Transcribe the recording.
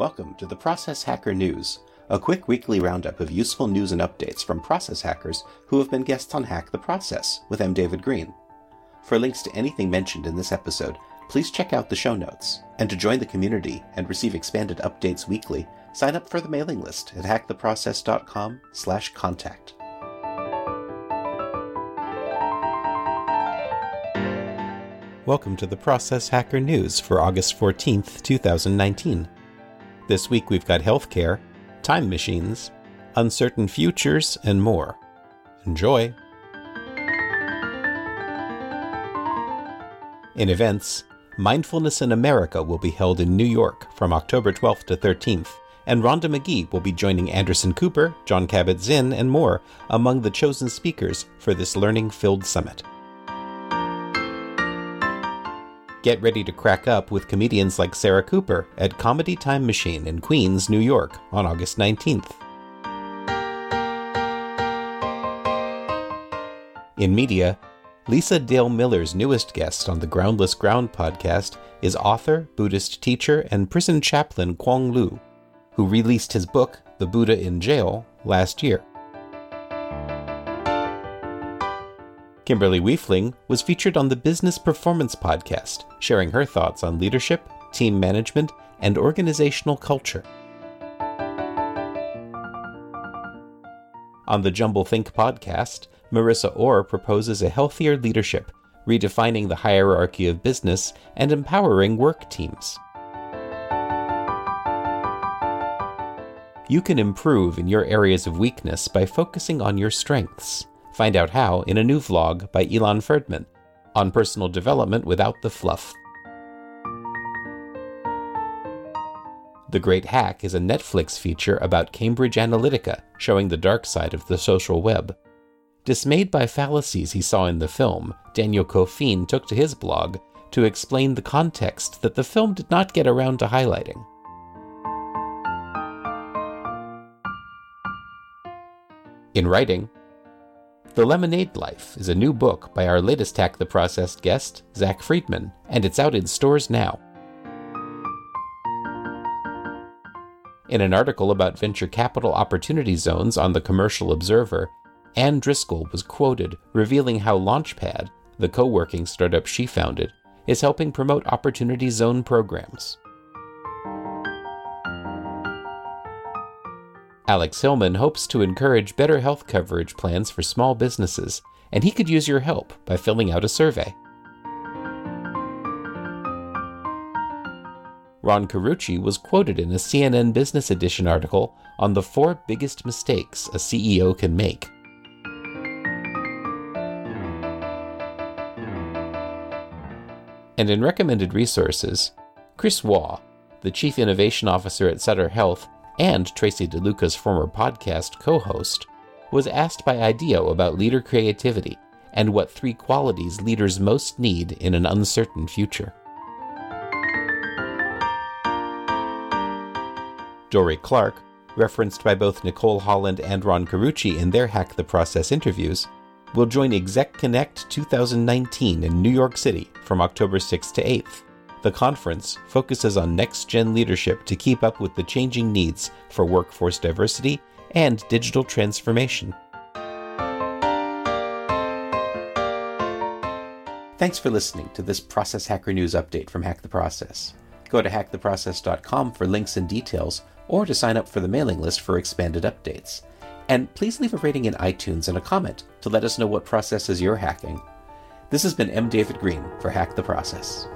Welcome to the Process Hacker News, a quick weekly roundup of useful news and updates from process hackers who have been guests on Hack the Process with M. David Green. For links to anything mentioned in this episode, please check out the show notes. And to join the community and receive expanded updates weekly, sign up for the mailing list at hacktheprocess.com/contact. Welcome to the Process Hacker News for August 14th, 2019. This week we've got healthcare, time machines, uncertain futures, and more. Enjoy! In events, Mindfulness in America will be held in New York from October 12th to 13th, and Rhonda Magee will be joining Anderson Cooper, John Kabat-Zinn, and more among the chosen speakers for this learning filled summit. Get ready to crack up with comedians like Sarah Cooper at Comedy Time Machine in Queens, New York on August 19th. In media, Lisa Dale Miller's newest guest on the Groundless Ground podcast is author, Buddhist teacher, and prison chaplain Kwong Lu, who released his book, The Buddha in Jail, last year. Kimberly Wiefling was featured on the Business Performance Podcast, sharing her thoughts on leadership, team management, and organizational culture. On the Jumble Think podcast, Marissa Orr proposes a healthier leadership, redefining the hierarchy of business and empowering work teams. You can improve in your areas of weakness by focusing on your strengths. Find out how in a new vlog by Elon Ferdman on personal development without the fluff. The Great Hack is a Netflix feature about Cambridge Analytica, showing the dark side of the social web. Dismayed by fallacies he saw in the film, Daniel Kofin took to his blog to explain the context that the film did not get around to highlighting. In writing, the Lemonade Life is a new book by our latest Hack the Process guest, Zach Friedman, and it's out in stores now. In an article about venture capital opportunity zones on the Commercial Observer, Anne Driscoll was quoted revealing how Launchpad, the co working startup she founded, is helping promote opportunity zone programs. Alex Hillman hopes to encourage better health coverage plans for small businesses, and he could use your help by filling out a survey. Ron Carucci was quoted in a CNN Business Edition article on the four biggest mistakes a CEO can make. And in recommended resources, Chris Waugh, the Chief Innovation Officer at Sutter Health, and Tracy DeLuca's former podcast co host, was asked by IDEO about leader creativity and what three qualities leaders most need in an uncertain future. Dorie Clark, referenced by both Nicole Holland and Ron Carucci in their Hack the Process interviews, will join Exec Connect 2019 in New York City from October 6th to 8th the conference focuses on next gen leadership to keep up with the changing needs for workforce diversity and digital transformation. Thanks for listening to this Process Hacker News update from Hack the Process. Go to hacktheprocess.com for links and details, or to sign up for the mailing list for expanded updates. And please leave a rating in iTunes and a comment to let us know what processes you're hacking. This has been M. David Green for Hack the Process.